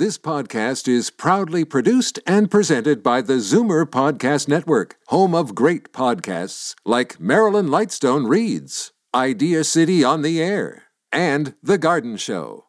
This podcast is proudly produced and presented by the Zoomer Podcast Network, home of great podcasts like Marilyn Lightstone Reads, Idea City on the Air, and The Garden Show.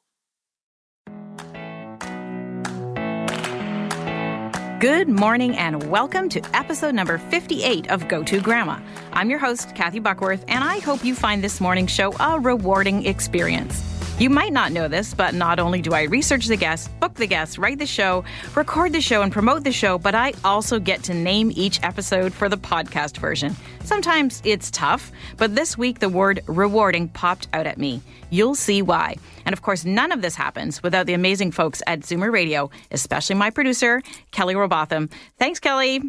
Good morning and welcome to episode number 58 of Go To Grandma. I'm your host, Kathy Buckworth, and I hope you find this morning's show a rewarding experience. You might not know this, but not only do I research the guests, book the guests, write the show, record the show, and promote the show, but I also get to name each episode for the podcast version. Sometimes it's tough, but this week the word rewarding popped out at me. You'll see why. And of course, none of this happens without the amazing folks at Zoomer Radio, especially my producer, Kelly Robotham. Thanks, Kelly.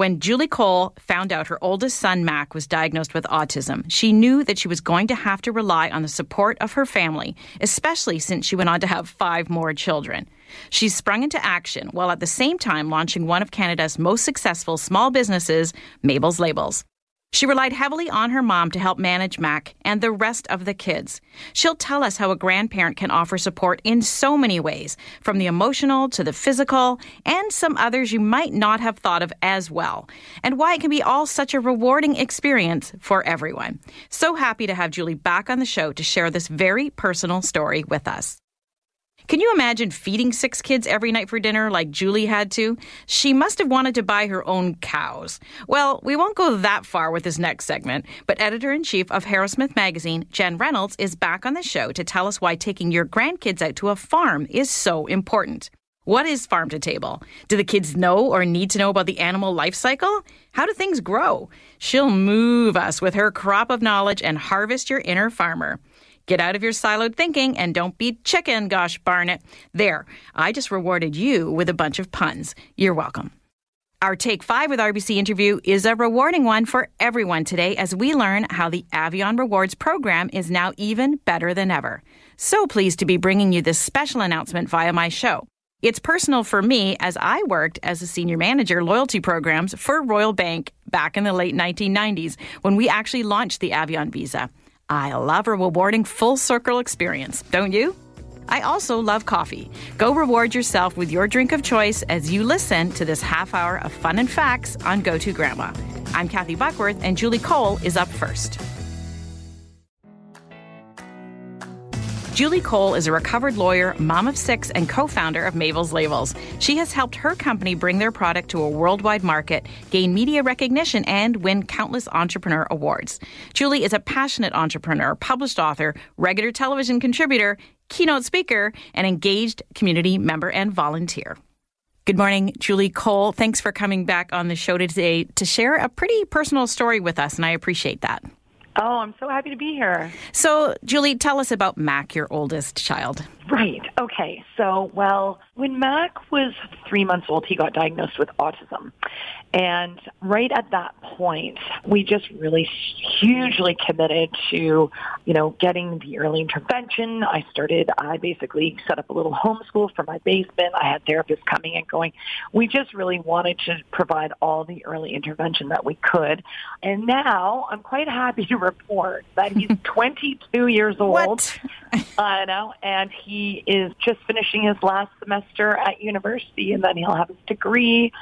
When Julie Cole found out her oldest son, Mac, was diagnosed with autism, she knew that she was going to have to rely on the support of her family, especially since she went on to have five more children. She sprung into action while at the same time launching one of Canada's most successful small businesses, Mabel's Labels. She relied heavily on her mom to help manage Mac and the rest of the kids. She'll tell us how a grandparent can offer support in so many ways, from the emotional to the physical, and some others you might not have thought of as well, and why it can be all such a rewarding experience for everyone. So happy to have Julie back on the show to share this very personal story with us. Can you imagine feeding six kids every night for dinner like Julie had to? She must have wanted to buy her own cows. Well, we won't go that far with this next segment, but editor in chief of Harrowsmith magazine, Jen Reynolds, is back on the show to tell us why taking your grandkids out to a farm is so important. What is farm to table? Do the kids know or need to know about the animal life cycle? How do things grow? She'll move us with her crop of knowledge and harvest your inner farmer. Get out of your siloed thinking and don't be chicken, gosh Barnett. There, I just rewarded you with a bunch of puns. You're welcome. Our Take 5 with RBC interview is a rewarding one for everyone today as we learn how the Avion Rewards program is now even better than ever. So pleased to be bringing you this special announcement via my show. It's personal for me as I worked as a senior manager loyalty programs for Royal Bank back in the late 1990s when we actually launched the Avion Visa. I love a rewarding full circle experience, don't you? I also love coffee. Go reward yourself with your drink of choice as you listen to this half hour of fun and facts on Go To Grandma. I'm Kathy Buckworth, and Julie Cole is up first. Julie Cole is a recovered lawyer, mom of six, and co founder of Mabel's Labels. She has helped her company bring their product to a worldwide market, gain media recognition, and win countless entrepreneur awards. Julie is a passionate entrepreneur, published author, regular television contributor, keynote speaker, and engaged community member and volunteer. Good morning, Julie Cole. Thanks for coming back on the show today to share a pretty personal story with us, and I appreciate that. Oh, I'm so happy to be here. So, Julie, tell us about Mac, your oldest child. Right. Okay. So, well, when Mac was three months old, he got diagnosed with autism. And right at that point, we just really hugely committed to, you know, getting the early intervention. I started, I basically set up a little homeschool for my basement. I had therapists coming and going. We just really wanted to provide all the early intervention that we could. And now I'm quite happy to report that he's 22 years old. What? I know. And he is just finishing his last semester at university and then he'll have his degree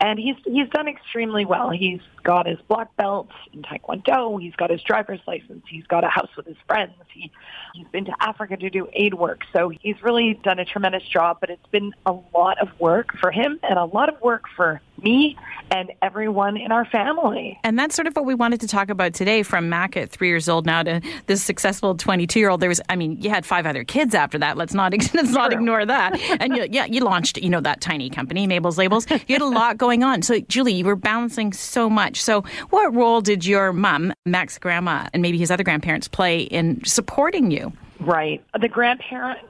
and he's he's done extremely well. He's got his black belt in Taekwondo. He's got his driver's license. He's got a house with his friends. He he's been to Africa to do aid work. So he's really done a tremendous job. But it's been a lot of work for him and a lot of work for me and everyone in our family. And that's sort of what we wanted to talk about today. From Mac at three years old now to this successful twenty-two-year-old. There was, I mean, you had five other kids after that. Let's not let's not ignore that. And you, yeah, you launched, you know, that tiny company, Mabel's Labels. You had a lot going on. So, Julie, you were balancing so much. So, what role did your mom, Mac's grandma, and maybe his other grandparents play in supporting you? Right. The grandparents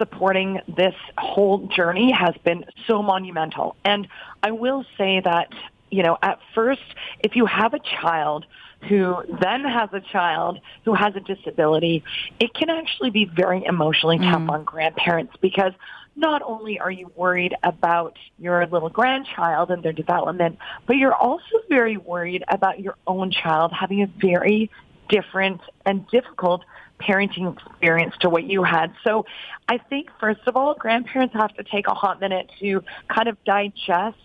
supporting this whole journey has been so monumental. And I will say that, you know, at first, if you have a child who then has a child who has a disability, it can actually be very emotionally tough Mm. on grandparents because not only are you worried about your little grandchild and their development, but you're also very worried about your own child having a very different and difficult parenting experience to what you had. So I think, first of all, grandparents have to take a hot minute to kind of digest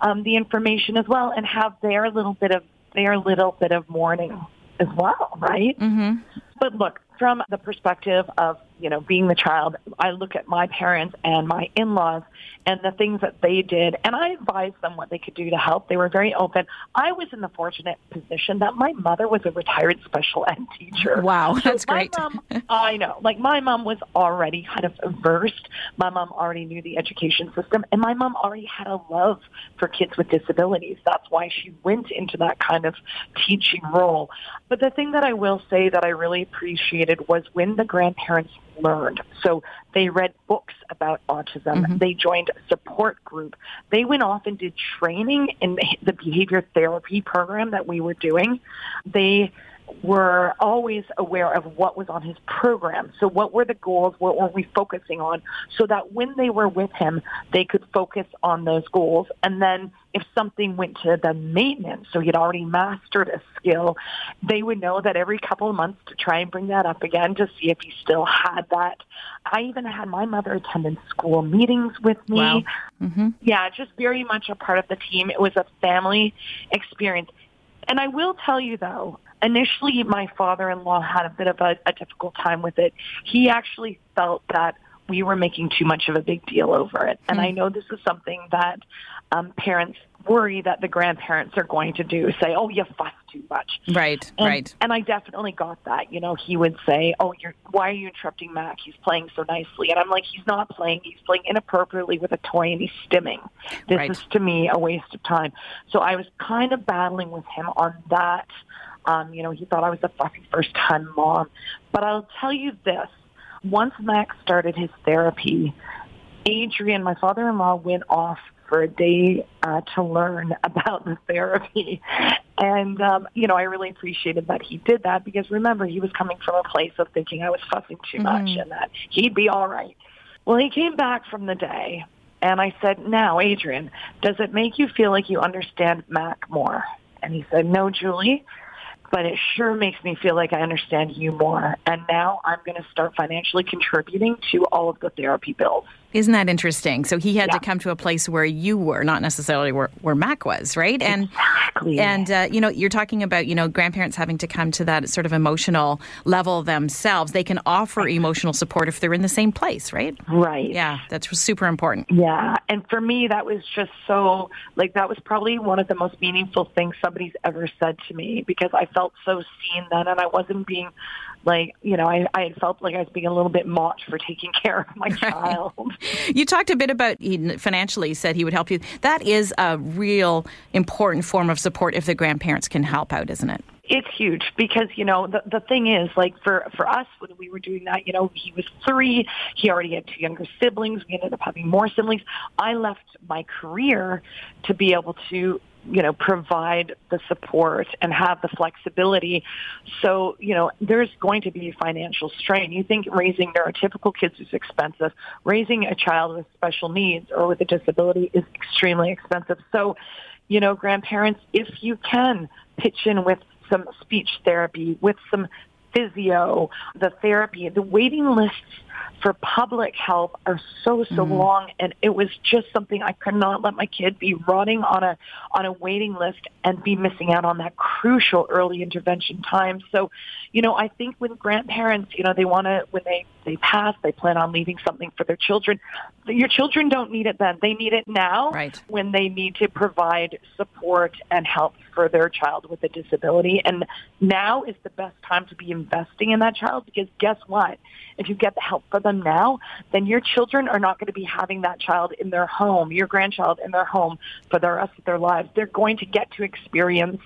um, the information as well and have their little bit of their little bit of mourning as well, right? Mm-hmm. But look, from the perspective of you know, being the child, I look at my parents and my in-laws and the things that they did, and I advised them what they could do to help. They were very open. I was in the fortunate position that my mother was a retired special ed teacher. Wow, that's so great. Mom, I know. Like my mom was already kind of versed. My mom already knew the education system, and my mom already had a love for kids with disabilities. That's why she went into that kind of teaching role. But the thing that I will say that I really appreciated was when the grandparents learned. So they read books about autism. Mm-hmm. They joined a support group. They went off and did training in the behavior therapy program that we were doing. They were always aware of what was on his program. So what were the goals? What were we focusing on? So that when they were with him, they could focus on those goals. And then if something went to the maintenance, so he'd already mastered a skill, they would know that every couple of months to try and bring that up again to see if he still had that. I even had my mother attend school meetings with me. Wow. Mm-hmm. Yeah, just very much a part of the team. It was a family experience. And I will tell you though, initially my father-in-law had a bit of a, a difficult time with it. He actually felt that we were making too much of a big deal over it. And mm. I know this is something that um, parents worry that the grandparents are going to do, say, oh, you fuss too much. Right, and, right. And I definitely got that. You know, he would say, oh, you're, why are you interrupting Mac? He's playing so nicely. And I'm like, he's not playing. He's playing inappropriately with a toy and he's stimming. This right. is, to me, a waste of time. So I was kind of battling with him on that um, you know, he thought I was a fussy first time mom. But I'll tell you this. Once Max started his therapy, Adrian, my father-in-law, went off for a day uh, to learn about the therapy. And, um, you know, I really appreciated that he did that because remember, he was coming from a place of thinking I was fussing too mm-hmm. much and that he'd be all right. Well, he came back from the day and I said, now, Adrian, does it make you feel like you understand Mac more? And he said, no, Julie, but it sure makes me feel like I understand you more. And now I'm going to start financially contributing to all of the therapy bills. Isn't that interesting? So he had yeah. to come to a place where you were, not necessarily where, where Mac was, right? And exactly. and uh, you know, you're talking about you know grandparents having to come to that sort of emotional level themselves. They can offer emotional support if they're in the same place, right? Right. Yeah, that's super important. Yeah, and for me, that was just so like that was probably one of the most meaningful things somebody's ever said to me because I felt so seen then, and I wasn't being like you know I, I had felt like I was being a little bit mocked for taking care of my child. you talked a bit about he financially said he would help you. That is a real important form of support if the grandparents can help out, isn't it? It's huge because you know the the thing is like for for us when we were doing that you know he was three he already had two younger siblings we ended up having more siblings I left my career to be able to you know, provide the support and have the flexibility. So, you know, there's going to be financial strain. You think raising neurotypical kids is expensive. Raising a child with special needs or with a disability is extremely expensive. So, you know, grandparents, if you can pitch in with some speech therapy, with some physio, the therapy, the waiting lists for public health are so so mm-hmm. long and it was just something I could not let my kid be rotting on a on a waiting list and be missing out on that crucial early intervention time. So, you know, I think when grandparents, you know, they want to when they they pass, they plan on leaving something for their children. Your children don't need it then. They need it now right. when they need to provide support and help for their child with a disability. And now is the best time to be investing in that child because guess what? If you get the help for them now, then your children are not going to be having that child in their home, your grandchild in their home for the rest of their lives. They're going to get to experience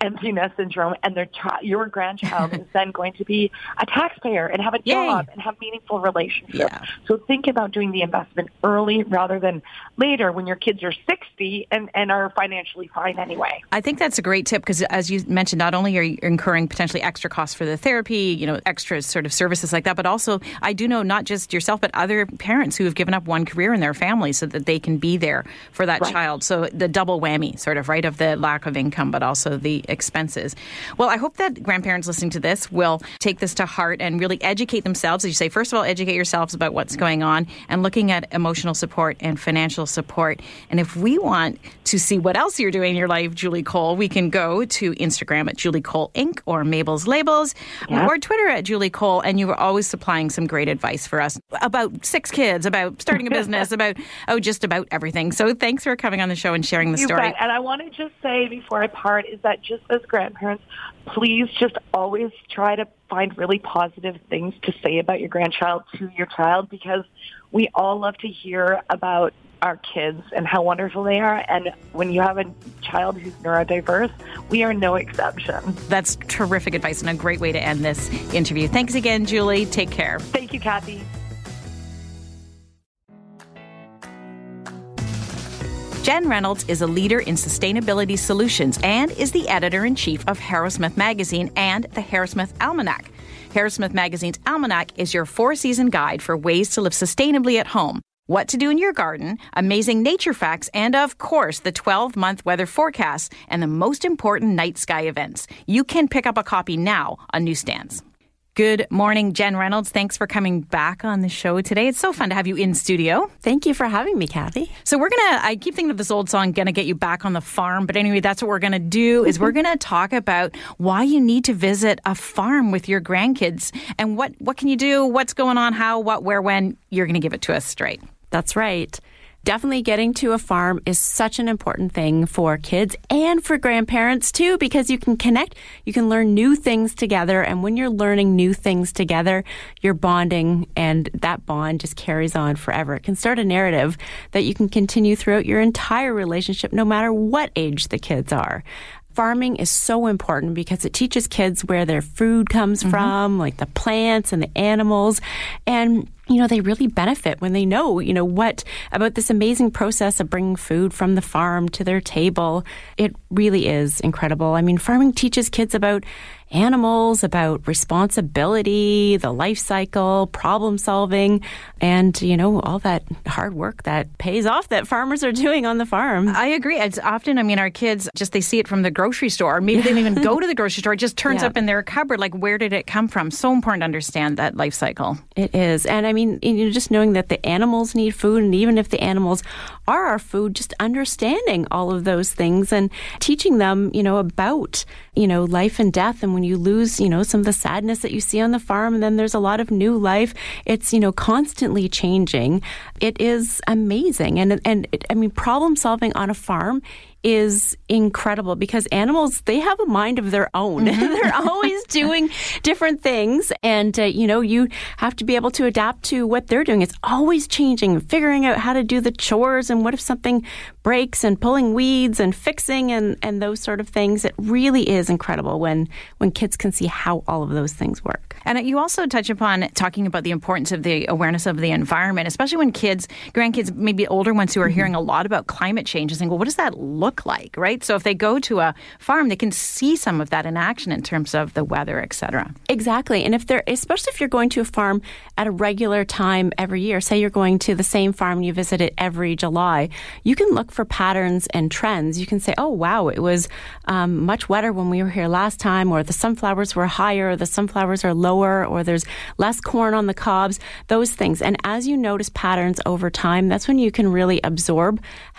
empty nest syndrome and their child, your grandchild is then going to be a taxpayer and have a job and have meaningful relationships. Yeah. So think about doing the investment early rather than later when your kids are 60 and, and are financially fine anyway. I think that's a great tip because as you mentioned, not only are you incurring potentially extra costs for the therapy, you know, extra sort of services like that, but also I do know know not just yourself, but other parents who have given up one career in their family so that they can be there for that right. child. So the double whammy, sort of, right, of the lack of income, but also the expenses. Well, I hope that grandparents listening to this will take this to heart and really educate themselves. As you say, first of all, educate yourselves about what's going on and looking at emotional support and financial support. And if we want to see what else you're doing in your life, Julie Cole, we can go to Instagram at Julie Cole Inc. or Mabel's Labels or Twitter at Julie Cole. And you were always supplying some great advice for us about six kids, about starting a business, about, oh, just about everything. So thanks for coming on the show and sharing the you story. Bet. And I want to just say before I part is that just as grandparents, please just always try to find really positive things to say about your grandchild to your child because we all love to hear about our kids and how wonderful they are. And when you have a child who's neurodiverse, we are no exception. That's terrific advice and a great way to end this interview. Thanks again, Julie. Take care. Thank you, Kathy. Jen Reynolds is a leader in sustainability solutions and is the editor in chief of Harrowsmith Magazine and the Harrowsmith Almanac. Harrowsmith Magazine's Almanac is your four season guide for ways to live sustainably at home, what to do in your garden, amazing nature facts, and of course, the 12 month weather forecast and the most important night sky events. You can pick up a copy now on newsstands. Good morning, Jen Reynolds. Thanks for coming back on the show today. It's so fun to have you in studio. Thank you for having me, Kathy. So we're gonna. I keep thinking of this old song, "Gonna Get You Back on the Farm," but anyway, that's what we're gonna do. Is we're gonna talk about why you need to visit a farm with your grandkids and what what can you do, what's going on, how, what, where, when. You're gonna give it to us straight. That's right definitely getting to a farm is such an important thing for kids and for grandparents too, because you can connect, you can learn new things together. And when you're learning new things together, you're bonding and that bond just carries on forever. It can start a narrative that you can continue throughout your entire relationship, no matter what age the kids are farming is so important because it teaches kids where their food comes mm-hmm. from, like the plants and the animals. And you know, they really benefit when they know, you know, what about this amazing process of bringing food from the farm to their table. It really is incredible. I mean, farming teaches kids about animals, about responsibility, the life cycle, problem solving, and, you know, all that hard work that pays off that farmers are doing on the farm. I agree. It's often, I mean, our kids just, they see it from the grocery store. Maybe they don't even go to the grocery store. It just turns yeah. up in their cupboard. Like, where did it come from? So important to understand that life cycle. It is. And I mean, you know, just knowing that the animals need food, and even if the animals are our food, just understanding all of those things and teaching them, you know, about, you know, life and death and when you lose, you know, some of the sadness that you see on the farm, and then there's a lot of new life. It's, you know, constantly changing. It is amazing. And, and I mean, problem solving on a farm is incredible because animals they have a mind of their own. Mm-hmm. they're always doing different things. And uh, you know you have to be able to adapt to what they're doing. It's always changing figuring out how to do the chores and what if something breaks and pulling weeds and fixing and and those sort of things. It really is incredible when when kids can see how all of those things work. And you also touch upon talking about the importance of the awareness of the environment especially when kids grandkids maybe older ones who are mm-hmm. hearing a lot about climate change and saying well what does that look look like, right? So if they go to a farm, they can see some of that in action in terms of the weather, et cetera. Exactly. And if they're, especially if you're going to a farm at a regular time every year, say you're going to the same farm and you visit it every July, you can look for patterns and trends. You can say, oh, wow, it was um, much wetter when we were here last time, or the sunflowers were higher, or the sunflowers are lower, or there's less corn on the cobs, those things. And as you notice patterns over time, that's when you can really absorb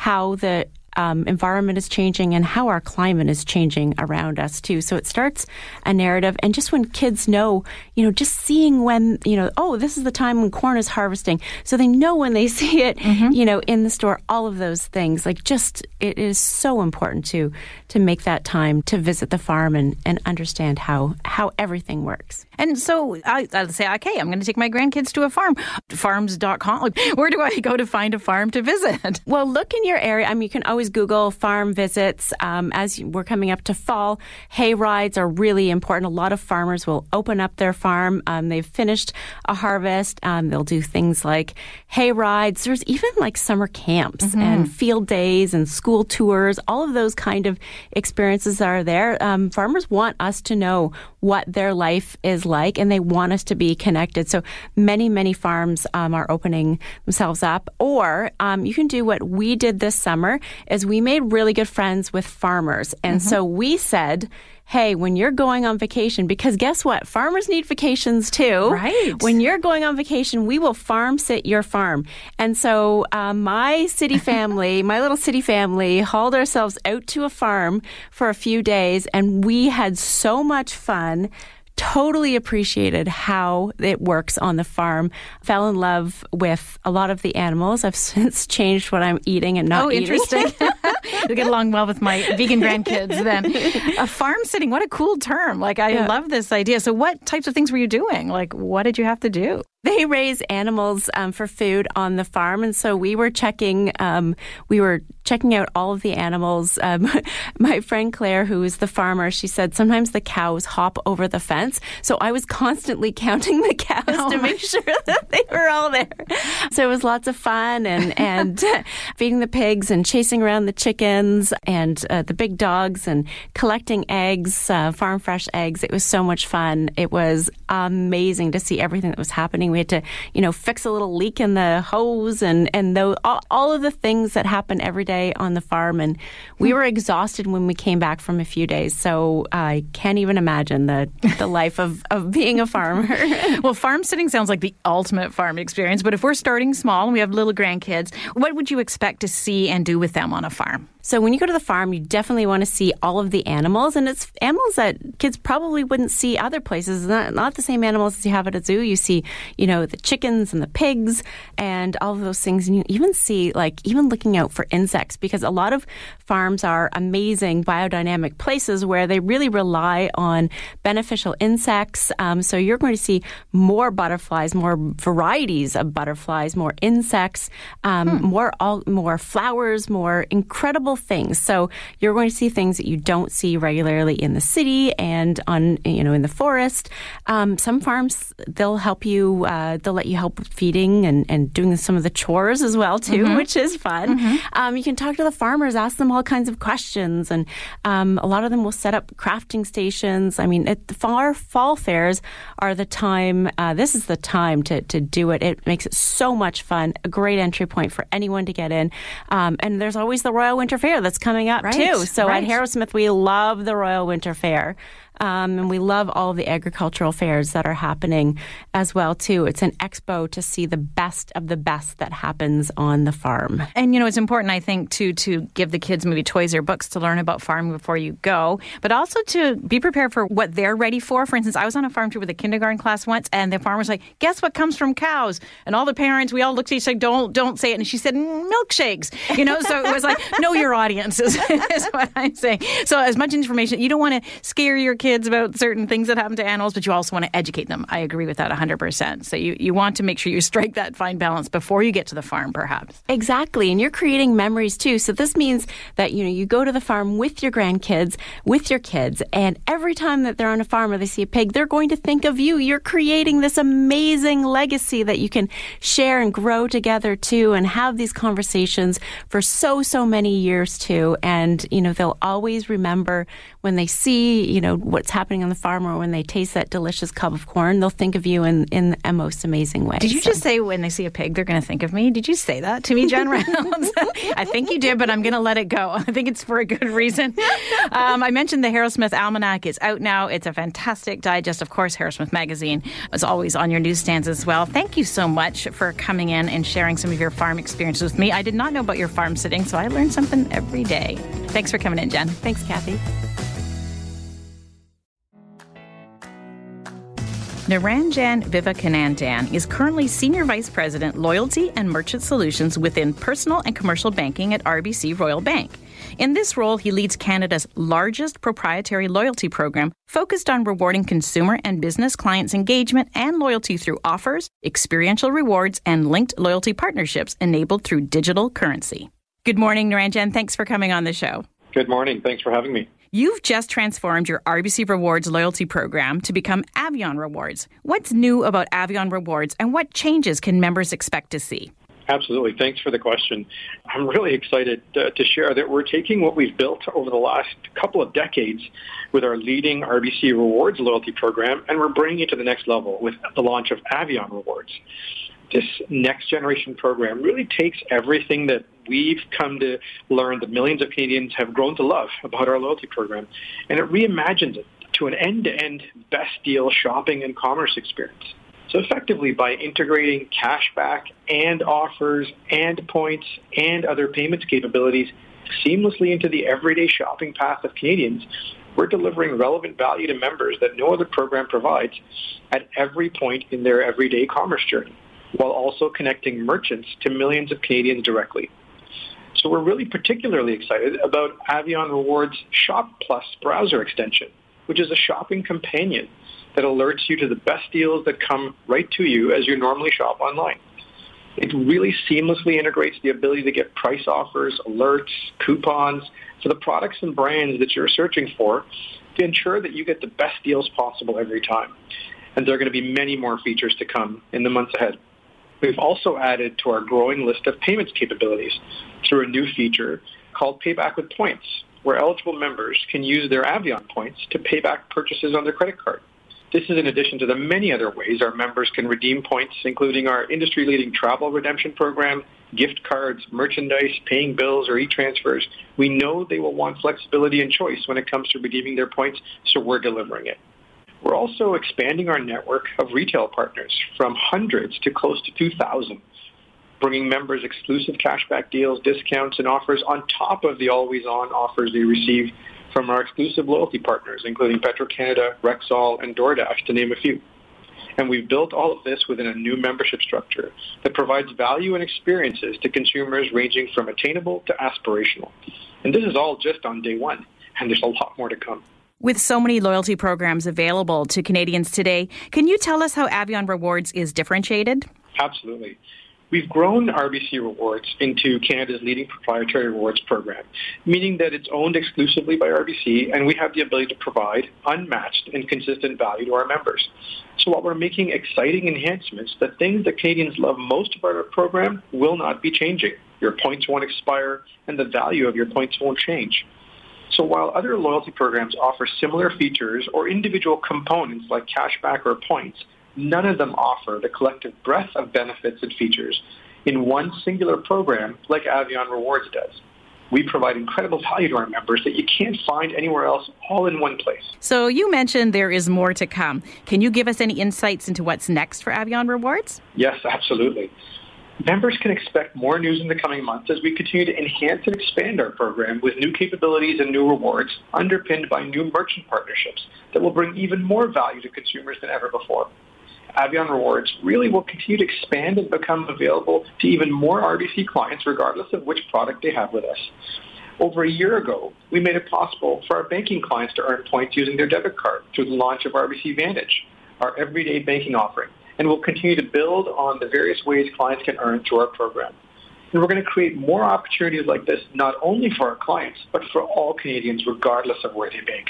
how the um, environment is changing and how our climate is changing around us too. So it starts a narrative, and just when kids know, you know, just seeing when you know, oh, this is the time when corn is harvesting, so they know when they see it, mm-hmm. you know, in the store. All of those things, like just it is so important to to make that time to visit the farm and and understand how how everything works. And so I, I'll say, okay, I'm going to take my grandkids to a farm. Farms.com. Where do I go to find a farm to visit? Well, look in your area. I mean, you can always always Google farm visits. Um, as we're coming up to fall, hay rides are really important. A lot of farmers will open up their farm. Um, they've finished a harvest. Um, they'll do things like hay rides. There's even like summer camps mm-hmm. and field days and school tours. All of those kind of experiences are there. Um, farmers want us to know what their life is like and they want us to be connected. So many, many farms um, are opening themselves up. Or um, you can do what we did this summer is we made really good friends with farmers. And mm-hmm. so we said, hey, when you're going on vacation, because guess what? Farmers need vacations too. Right. When you're going on vacation, we will farm sit your farm. And so uh, my city family, my little city family, hauled ourselves out to a farm for a few days, and we had so much fun totally appreciated how it works on the farm. Fell in love with a lot of the animals. I've since changed what I'm eating and not oh, eating. interesting. you get along well with my vegan grandkids then. A farm sitting, what a cool term. Like I yeah. love this idea. So what types of things were you doing? Like what did you have to do? They raise animals um, for food on the farm, and so we were checking. Um, we were checking out all of the animals. Um, my friend Claire, who is the farmer, she said sometimes the cows hop over the fence. So I was constantly counting the cows oh to make sure that they were all there. So it was lots of fun and, and feeding the pigs and chasing around the chickens and uh, the big dogs and collecting eggs, uh, farm fresh eggs. It was so much fun. It was amazing to see everything that was happening. We had to, you know, fix a little leak in the hose and, and the, all, all of the things that happen every day day on the farm, and we were exhausted when we came back from a few days. So I can't even imagine the the life of, of being a farmer. well, farm sitting sounds like the ultimate farm experience. But if we're starting small and we have little grandkids, what would you expect to see and do with them on a farm? So when you go to the farm, you definitely want to see all of the animals, and it's animals that kids probably wouldn't see other places. Not, not the same animals as you have at a zoo. You see, you know, the chickens and the pigs and all of those things, and you even see like even looking out for insects because a lot of farms are amazing biodynamic places where they really rely on beneficial insects. Um, so you're going to see more butterflies, more varieties of butterflies, more insects, um, hmm. more all more flowers, more incredible things. So you're going to see things that you don't see regularly in the city and on you know in the forest. Um, some farms they'll help you. Uh, they'll let you help with feeding and, and doing some of the chores as well too, mm-hmm. which is fun. Mm-hmm. Um, you can talk to the farmers, ask them all kinds of questions, and um, a lot of them will set up crafting stations. I mean, at the far fall fairs are the time. Uh, this is the time to to do it. It makes it so much fun. A great entry point for anyone to get in. Um, and there's always the Royal Winter Fair that's coming up right, too. So right. at Harrowsmith, we love the Royal Winter Fair. Um, and we love all the agricultural fairs that are happening as well too. It's an expo to see the best of the best that happens on the farm. And you know, it's important I think to to give the kids maybe toys or books to learn about farming before you go, but also to be prepared for what they're ready for. For instance, I was on a farm trip with a kindergarten class once, and the farmer was like, "Guess what comes from cows?" And all the parents, we all looked at each other, "Don't don't say it." And she said, "Milkshakes." You know, so it was like, know your audience is, is what I'm saying. So as much information, you don't want to scare your kids kids about certain things that happen to animals, but you also want to educate them. I agree with that 100%. So you, you want to make sure you strike that fine balance before you get to the farm, perhaps. Exactly. And you're creating memories too. So this means that, you know, you go to the farm with your grandkids, with your kids, and every time that they're on a farm or they see a pig, they're going to think of you. You're creating this amazing legacy that you can share and grow together too and have these conversations for so, so many years too. And, you know, they'll always remember when they see, you know, what's happening on the farm or when they taste that delicious cob of corn, they'll think of you in, in a most amazing way. Did you so. just say when they see a pig, they're going to think of me? Did you say that to me, Jen Reynolds? I think you did, but I'm going to let it go. I think it's for a good reason. Um, I mentioned the Harrowsmith Almanac is out now. It's a fantastic digest. Of course, Harrowsmith Magazine is always on your newsstands as well. Thank you so much for coming in and sharing some of your farm experiences with me. I did not know about your farm sitting, so I learned something every day. Thanks for coming in, Jen. Thanks, Kathy. Niranjan Vivekanandan is currently Senior Vice President, Loyalty and Merchant Solutions within Personal and Commercial Banking at RBC Royal Bank. In this role, he leads Canada's largest proprietary loyalty program focused on rewarding consumer and business clients' engagement and loyalty through offers, experiential rewards, and linked loyalty partnerships enabled through digital currency. Good morning, Niranjan. Thanks for coming on the show. Good morning. Thanks for having me. You've just transformed your RBC Rewards loyalty program to become Avion Rewards. What's new about Avion Rewards and what changes can members expect to see? Absolutely. Thanks for the question. I'm really excited uh, to share that we're taking what we've built over the last couple of decades with our leading RBC Rewards loyalty program, and we're bringing it to the next level with the launch of Avion Rewards. This next generation program really takes everything that we've come to learn that millions of Canadians have grown to love about our loyalty program, and it reimagines it to an end-to-end best deal shopping and commerce experience. So effectively, by integrating cashback and offers and points and other payments capabilities seamlessly into the everyday shopping path of Canadians, we're delivering relevant value to members that no other program provides at every point in their everyday commerce journey, while also connecting merchants to millions of Canadians directly. So we're really particularly excited about Avion Rewards Shop Plus browser extension, which is a shopping companion that alerts you to the best deals that come right to you as you normally shop online. It really seamlessly integrates the ability to get price offers, alerts, coupons for the products and brands that you're searching for to ensure that you get the best deals possible every time. And there are going to be many more features to come in the months ahead. We've also added to our growing list of payments capabilities through a new feature called Payback with Points, where eligible members can use their Avion points to pay back purchases on their credit card. This is in addition to the many other ways our members can redeem points, including our industry-leading travel redemption program, gift cards, merchandise, paying bills, or e-transfers. We know they will want flexibility and choice when it comes to redeeming their points, so we're delivering it. We're also expanding our network of retail partners from hundreds to close to 2,000, bringing members exclusive cashback deals, discounts, and offers on top of the always-on offers they receive from our exclusive loyalty partners, including Petro-Canada, Rexall, and DoorDash, to name a few. And we've built all of this within a new membership structure that provides value and experiences to consumers ranging from attainable to aspirational. And this is all just on day one, and there's a lot more to come. With so many loyalty programs available to Canadians today, can you tell us how Avion Rewards is differentiated? Absolutely. We've grown RBC Rewards into Canada's leading proprietary rewards program, meaning that it's owned exclusively by RBC and we have the ability to provide unmatched and consistent value to our members. So while we're making exciting enhancements, the things that Canadians love most about our program will not be changing. Your points won't expire and the value of your points won't change. So while other loyalty programs offer similar features or individual components like cashback or points, none of them offer the collective breadth of benefits and features in one singular program like Avion Rewards does. We provide incredible value to our members that you can't find anywhere else, all in one place. So, you mentioned there is more to come. Can you give us any insights into what's next for Avion Rewards? Yes, absolutely. Members can expect more news in the coming months as we continue to enhance and expand our program with new capabilities and new rewards underpinned by new merchant partnerships that will bring even more value to consumers than ever before. Avion Rewards really will continue to expand and become available to even more RBC clients regardless of which product they have with us. Over a year ago, we made it possible for our banking clients to earn points using their debit card through the launch of RBC Vantage, our everyday banking offering, and we'll continue to build on the various ways clients can earn through our program. And we're going to create more opportunities like this not only for our clients, but for all Canadians regardless of where they bank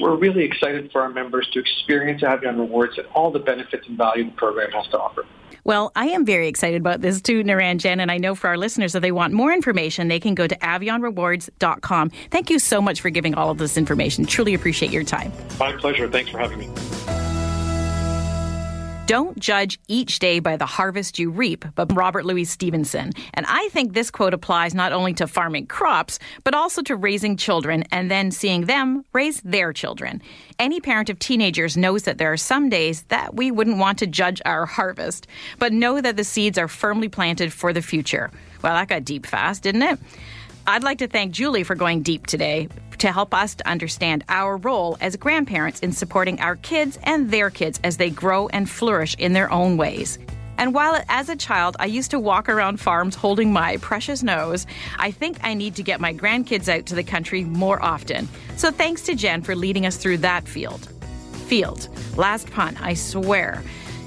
we're really excited for our members to experience Avion Rewards and all the benefits and value the program has to offer. Well, I am very excited about this too, Niranjan, and I know for our listeners, if they want more information, they can go to avionrewards.com. Thank you so much for giving all of this information. Truly appreciate your time. My pleasure. Thanks for having me. Don't judge each day by the harvest you reap, but Robert Louis Stevenson. And I think this quote applies not only to farming crops, but also to raising children and then seeing them raise their children. Any parent of teenagers knows that there are some days that we wouldn't want to judge our harvest, but know that the seeds are firmly planted for the future. Well, that got deep fast, didn't it? I'd like to thank Julie for going deep today to help us to understand our role as grandparents in supporting our kids and their kids as they grow and flourish in their own ways. And while as a child I used to walk around farms holding my precious nose, I think I need to get my grandkids out to the country more often. So thanks to Jen for leading us through that field. Field. Last pun, I swear.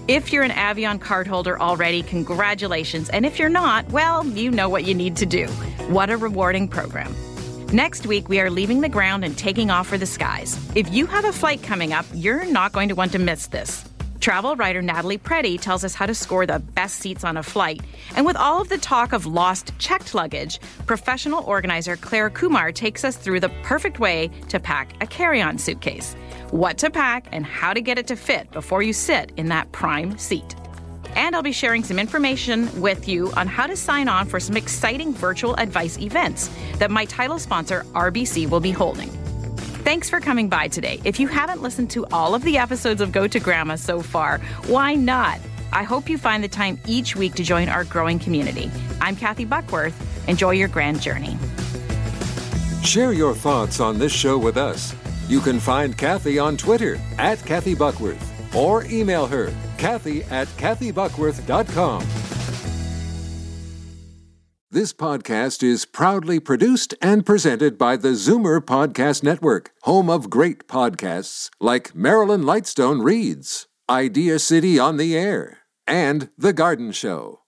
If you're an Avion cardholder already, congratulations. And if you're not, well, you know what you need to do. What a rewarding program. Next week, we are leaving the ground and taking off for the skies. If you have a flight coming up, you're not going to want to miss this. Travel writer Natalie Preddie tells us how to score the best seats on a flight. And with all of the talk of lost checked luggage, professional organizer Clare Kumar takes us through the perfect way to pack a carry on suitcase, what to pack, and how to get it to fit before you sit in that prime seat. And I'll be sharing some information with you on how to sign on for some exciting virtual advice events that my title sponsor, RBC, will be holding. Thanks for coming by today. If you haven't listened to all of the episodes of Go to Grandma so far, why not? I hope you find the time each week to join our growing community. I'm Kathy Buckworth. Enjoy your grand journey. Share your thoughts on this show with us. You can find Kathy on Twitter at Kathy Buckworth or email her, Kathy at KathyBuckworth.com. This podcast is proudly produced and presented by the Zoomer Podcast Network, home of great podcasts like Marilyn Lightstone Reads, Idea City on the Air, and The Garden Show.